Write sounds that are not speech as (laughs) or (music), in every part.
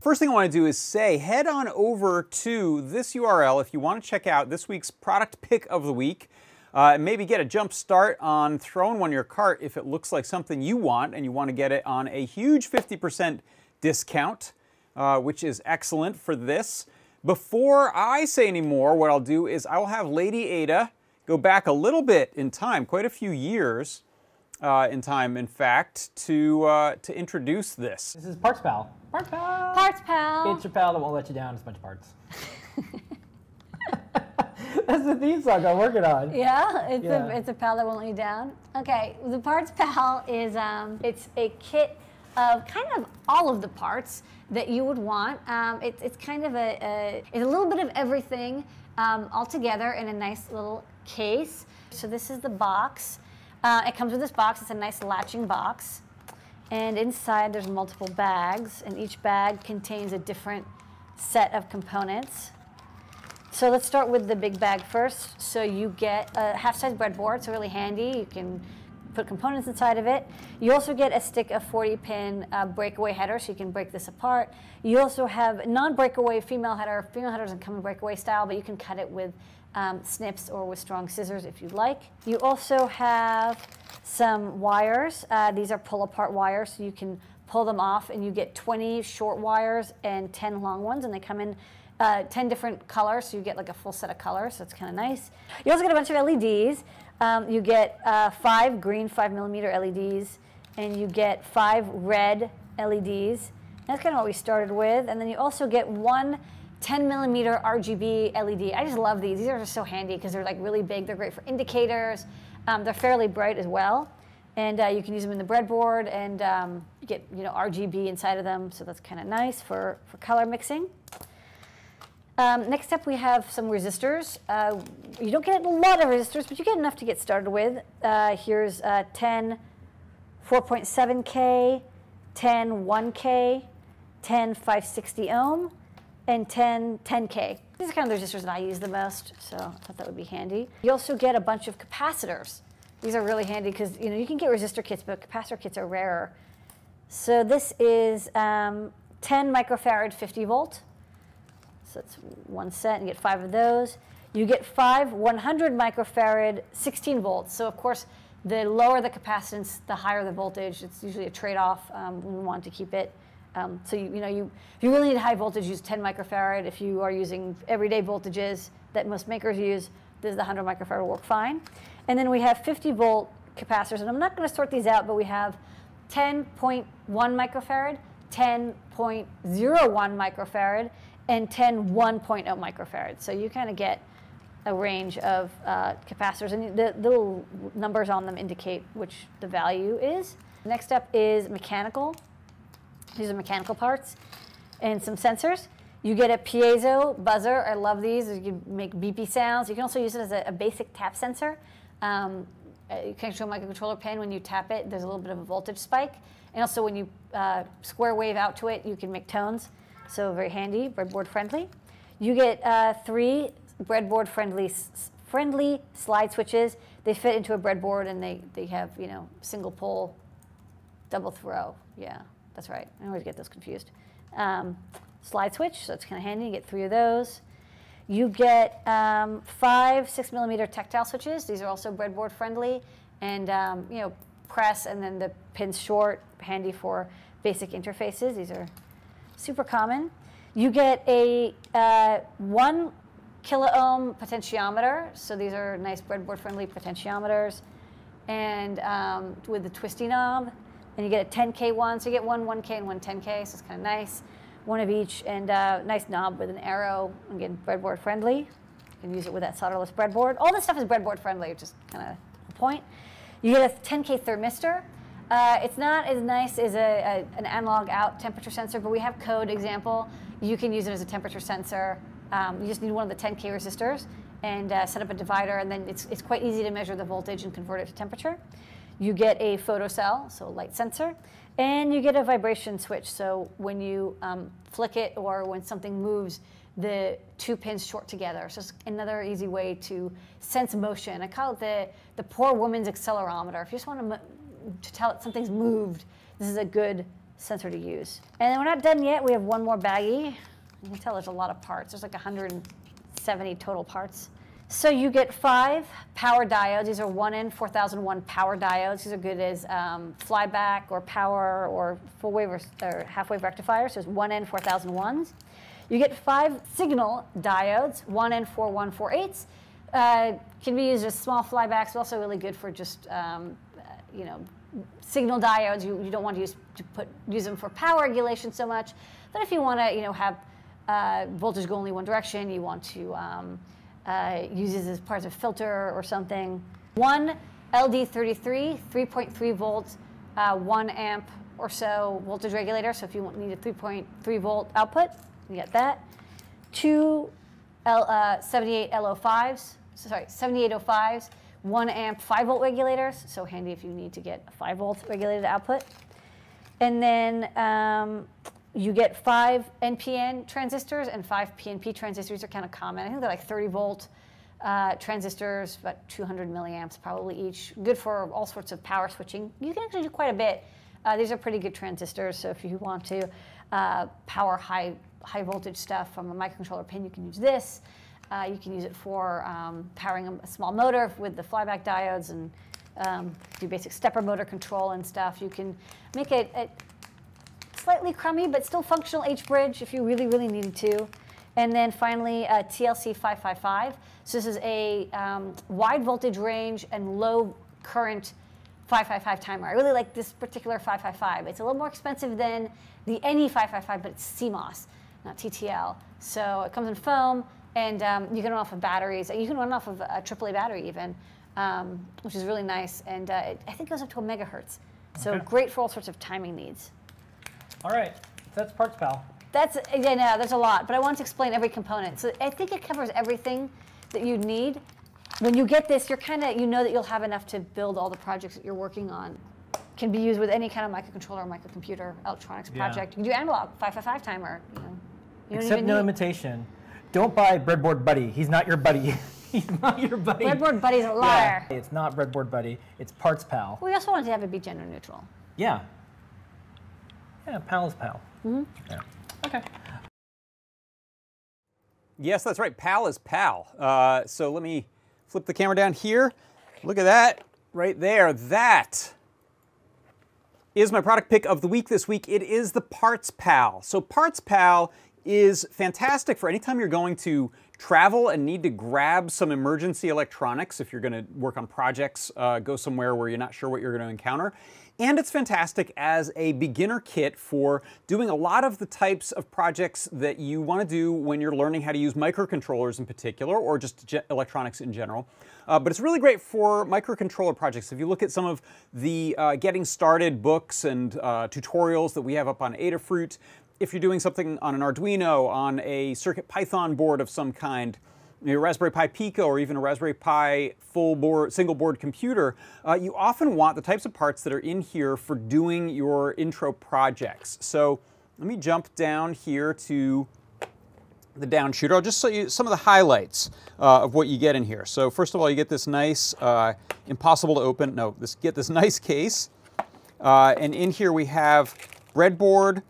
First thing I want to do is say head on over to this URL if you want to check out this week's product pick of the week. Uh, maybe get a jump start on throwing one in your cart if it looks like something you want and you want to get it on a huge 50% discount, uh, which is excellent for this. Before I say any more, what I'll do is I will have Lady Ada go back a little bit in time, quite a few years uh, in time, in fact, to uh, to introduce this. This is Parts Pal. Parts Pal. Parts Pal. It's your pal that won't let you down. It's a bunch of parts. (laughs) That's the theme song I'm working on. Yeah, it's Yeah. a it's a pal that won't let you down. Okay, the parts pal is um, it's a kit of kind of all of the parts that you would want. Um, it, it's kind of a, a it's a little bit of everything um, all together in a nice little case. So this is the box. Uh, it comes with this box. It's a nice latching box, and inside there's multiple bags, and each bag contains a different set of components. So let's start with the big bag first. So you get a half-size breadboard, so really handy. You can put components inside of it. You also get a stick of 40-pin uh, breakaway header, so you can break this apart. You also have non-breakaway female header. Female header doesn't come in breakaway style, but you can cut it with um, snips or with strong scissors if you'd like. You also have some wires. Uh, these are pull-apart wires, so you can pull them off, and you get 20 short wires and 10 long ones, and they come in uh, 10 different colors, so you get like a full set of colors, so it's kind of nice. You also get a bunch of LEDs. Um, you get uh, five green 5 millimeter LEDs, and you get five red LEDs. That's kind of what we started with. And then you also get one 10 millimeter RGB LED. I just love these. These are just so handy because they're like really big. They're great for indicators. Um, they're fairly bright as well. And uh, you can use them in the breadboard and um, get you know RGB inside of them, so that's kind of nice for, for color mixing. Um, next up, we have some resistors. Uh, you don't get a lot of resistors, but you get enough to get started with. Uh, here's uh, 10 4.7K, 10 1K, 10 560 ohm, and 10 10K. These are kind of the resistors that I use the most, so I thought that would be handy. You also get a bunch of capacitors. These are really handy because you know you can get resistor kits, but capacitor kits are rarer. So this is um, 10 microfarad 50 volt. So that's one set, and you get five of those. You get five 100 microfarad 16 volts. So of course, the lower the capacitance, the higher the voltage. It's usually a trade-off. Um, we want to keep it. Um, so you, you know, you if you really need high voltage, use 10 microfarad. If you are using everyday voltages that most makers use, this the 100 microfarad will work fine. And then we have 50 volt capacitors, and I'm not going to sort these out, but we have 10.1 microfarad, 10.01 microfarad, and 10 1.0 microfarads. So you kind of get a range of uh, capacitors, and the, the little numbers on them indicate which the value is. Next up is mechanical. These are mechanical parts and some sensors. You get a piezo buzzer. I love these. You can make beepy sounds. You can also use it as a, a basic tap sensor. Um, uh, you connect to a microcontroller pin. When you tap it, there's a little bit of a voltage spike. And also when you uh, square wave out to it, you can make tones. So very handy, breadboard friendly. You get uh, three breadboard friendly friendly slide switches. They fit into a breadboard and they, they have, you know, single pole, double throw. Yeah, that's right. I always get those confused. Um, slide switch, so it's kind of handy. You get three of those. You get um, five six millimeter tactile switches. These are also breadboard friendly, and um, you know press and then the pins short, handy for basic interfaces. These are super common. You get a uh, one kilo ohm potentiometer. So these are nice breadboard friendly potentiometers, and um, with the twisty knob. And you get a 10k one, so you get one 1k and one 10k. So it's kind of nice one of each, and uh, nice knob with an arrow. Again, breadboard friendly. You can use it with that solderless breadboard. All this stuff is breadboard friendly, which is kind of the point. You get a 10K thermistor. Uh, it's not as nice as a, a, an analog out temperature sensor, but we have code example. You can use it as a temperature sensor. Um, you just need one of the 10K resistors and uh, set up a divider, and then it's, it's quite easy to measure the voltage and convert it to temperature. You get a photocell, so a light sensor, and you get a vibration switch. So when you um, flick it or when something moves, the two pins short together. So it's another easy way to sense motion. I call it the, the poor woman's accelerometer. If you just want to, to tell it something's moved, this is a good sensor to use. And we're not done yet. We have one more baggie. You can tell there's a lot of parts. There's like 170 total parts. So you get five power diodes. These are 1N 4001 power diodes. These are good as um, flyback or power or full wave or, or half wave rectifiers. So it's 1N 4001s. You get five signal diodes, 1N 4148s. Uh, can be used as small flybacks, but also really good for just um, you know signal diodes. You, you don't want to use to put use them for power regulation so much. But if you want to you know have uh, voltage go only one direction, you want to um, uh, uses as part of a filter or something. One LD33, 3.3 volts, uh, one amp or so voltage regulator. So if you need a 3.3 volt output, you get that. Two L, uh, 78 L05s, sorry, 7805s, one amp 5 volt regulators. So handy if you need to get a 5 volt regulated output. And then um, you get five NPN transistors and five PNP transistors are kind of common. I think they're like 30 volt uh, transistors, about 200 milliamps probably each. Good for all sorts of power switching. You can actually do quite a bit. Uh, these are pretty good transistors, so if you want to uh, power high, high voltage stuff from a microcontroller pin, you can use this. Uh, you can use it for um, powering a, a, small motor with the flyback diodes and um, do basic stepper motor control and stuff. You can make it, it slightly crummy, but still functional H-bridge if you really, really needed to. And then finally, uh, TLC 555. So this is a um, wide voltage range and low current 555 timer. I really like this particular 555. It's a little more expensive than the NE 555, but it's CMOS, not TTL. So it comes in foam, and um, you can run off of batteries. You can run off of a AAA battery even, um, which is really nice. And uh, it, I think it goes up to a megahertz. So okay. great for all sorts of timing needs. All right, that's Parts Pal. That's, yeah, no, there's a lot, but I want to explain every component. So I think it covers everything that you need. When you get this, you're kind of, you know that you'll have enough to build all the projects that you're working on. Can be used with any kind of microcontroller or microcomputer electronics yeah. project. You can do analog, 555 timer. You know, you Except no need. imitation. Don't buy Breadboard Buddy. He's not your buddy. (laughs) He's not your buddy. Breadboard Buddy's a liar. Yeah, it's not Breadboard Buddy. It's Parts Pal. We also wanted to have it be gender neutral. Yeah, yeah, pal is pal. Mm-hmm. Yeah. Okay. Yes, that's right. Pal is pal. Uh, so let me flip the camera down here. Look at that right there. That is my product pick of the week this week. It is the Parts Pal. So Parts Pal is fantastic for anytime you're going to travel and need to grab some emergency electronics if you're going to work on projects, uh, go somewhere where you're not sure what you're going to encounter. And it's fantastic as a beginner kit for doing a lot of the types of projects that you want to do when you're learning how to use microcontrollers in particular, or just electronics in general. Uh, but it's really great for microcontroller projects. If you look at some of the uh, getting started books and uh, tutorials that we have up on Adafruit, if you're doing something on an Arduino, on a Circuit Python board of some kind, a Raspberry Pi Pico or even a Raspberry Pi full board, single board computer, uh, you often want the types of parts that are in here for doing your intro projects. So let me jump down here to the down shooter. I'll just show you some of the highlights uh, of what you get in here. So first of all, you get this nice, uh, impossible to open, no, this get this (laughs) nice case. Uh, and in here we have breadboard,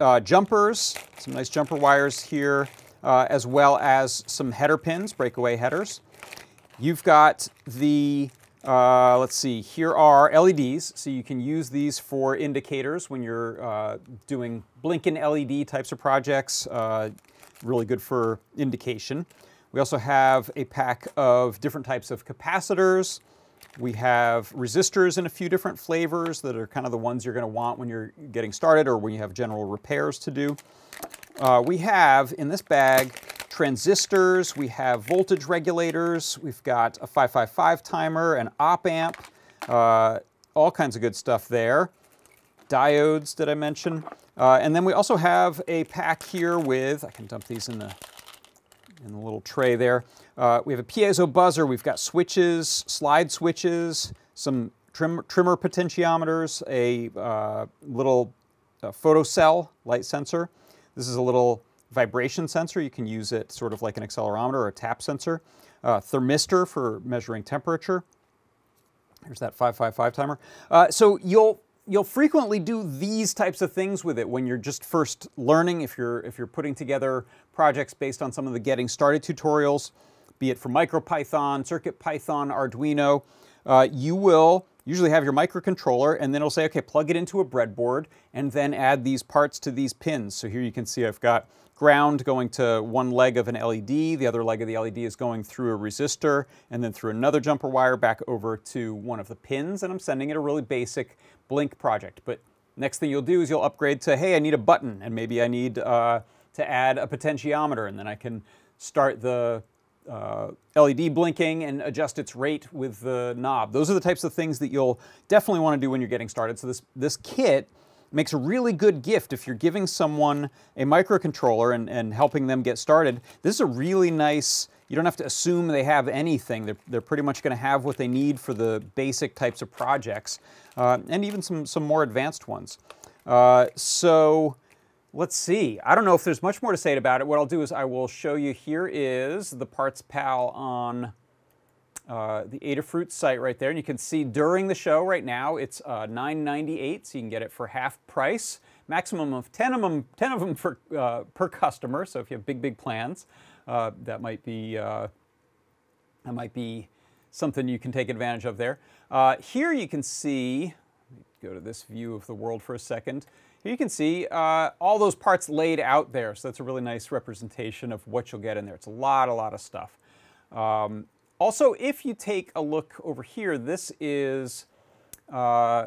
uh, jumpers, some nice jumper wires here, uh, as well as some header pins, breakaway headers. You've got the, uh, let's see, here are LEDs, so you can use these for indicators when you're uh, doing blinking LED types of projects. Uh, really good for indication. We also have a pack of different types of capacitors. We have resistors in a few different flavors that are kind of the ones you're going to want when you're getting started or when you have general repairs to do. Uh, we have in this bag transistors, we have voltage regulators, we've got a 555 timer, an op amp, uh, all kinds of good stuff there. Diodes, did I mention? Uh, and then we also have a pack here with, I can dump these in the, in the little tray there. Uh, we have a piezo buzzer, we've got switches, slide switches, some trim, trimmer potentiometers, a uh, little uh, photocell light sensor, this is a little vibration sensor. You can use it sort of like an accelerometer or a tap sensor. Uh, thermistor for measuring temperature. Here's that 555 timer. Uh, so you'll you'll frequently do these types of things with it when you're just first learning. If you're if you're putting together projects based on some of the getting started tutorials, be it for MicroPython, CircuitPython, Arduino, uh, you will usually have your microcontroller and then it'll say, okay, plug it into a breadboard and then add these parts to these pins. So here you can see I've got ground going to one leg of an LED, the other leg of the LED is going through a resistor, and then through another jumper wire back over to one of the pins, and I'm sending it a really basic Blink project. But next thing you'll do is you'll upgrade to, hey, I need a button, and maybe I need uh, to add a potentiometer, and then I can start the uh, LED blinking and adjust its rate with the knob. Those are the types of things that you'll definitely want to do when you're getting started. So this, this kit makes a really good gift if you're giving someone a microcontroller and, and helping them get started. This is a really nice, you don't have to assume they have anything. They're, they're pretty much going to have what they need for the basic types of projects uh, and even some, some more advanced ones. Uh, so let's see. I don't know if there's much more to say about it. What I'll do is I will show you, here is the Parts Pal on uh, the Adafruit site right there. And you can see during the show right now, it's uh, $9.98, so you can get it for half price. Maximum of 10 of them, 10 of them for, uh, per customer. So if you have big, big plans, uh, that might be uh, that might be something you can take advantage of there. Uh, here you can see, go to this view of the world for a second. You can see all those parts laid out there. So that's a really nice representation of what you'll get in there. It's a lot, a lot of stuff. Um, also, if you take a look over here, this is, uh,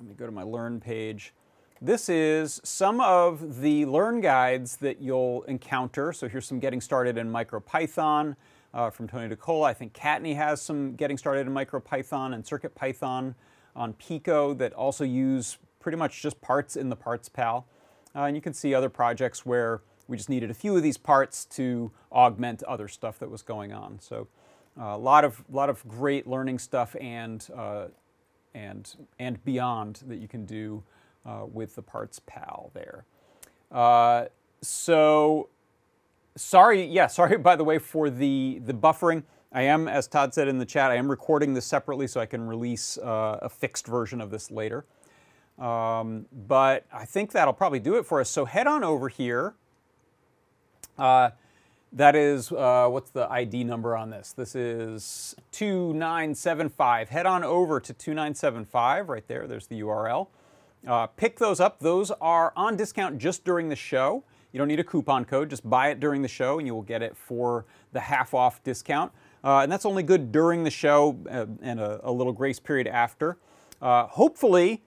let me go to my Learn page. This is some of the Learn guides that you'll encounter. So here's some getting started in MicroPython uh, from Tony DiCola. I think Kattni has some getting started in MicroPython and CircuitPython on Pico that also use pretty much just parts in the Parts Pal. Uh, and you can see other projects where we just needed a few of these parts to augment other stuff that was going on. So a lot of lot of great learning stuff and uh, and and beyond that you can do uh, with the Parts Pal there. Uh, so sorry, yeah, (laughs) sorry by the way for the the buffering. I am, as Todd said in the chat, I am recording this separately so I can release uh, a fixed version of this later. Um, but I think that'll probably do it for us. So head on over here. Uh, that is, uh, what's the ID number on this? This is 2975. Head on over to 2975 right there. There's the URL. Uh, pick those up. Those are on discount just during the show. You don't need a coupon code. Just buy it during the show and you will get it for the half off discount. Uh, and that's only good during the show uh, and a, a, little grace period after. Uh, hopefully,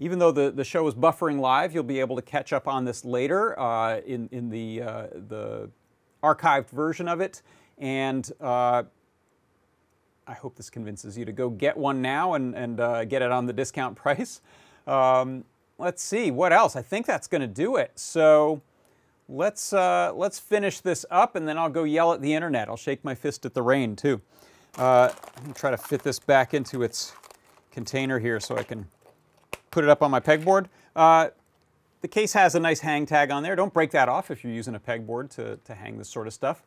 even though the, the show is buffering live, you'll be able to catch up on this later uh, in, in the, uh, the archived version of it. And uh, I hope this convinces you to go get one now and, and uh, get it on the discount (laughs) price. Um, let's see, what else? I think that's going to do it. So let's, uh, let's finish this up and then I'll go yell at the internet. I'll shake my fist at the rain too. I'm try to fit this back into its container here so I can put it up on my pegboard. Uh, the case has a nice hang tag on there. Don't break that off if you're using a pegboard to, to hang this sort of stuff.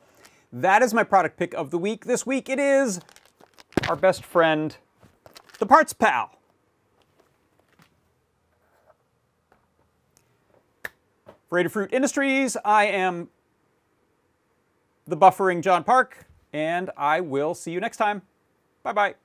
That is my product pick of the week. This week it is our best friend, the Parts Pal. For Adafruit Industries, I am the buffering John Park, and I will see you next time. Bye-bye.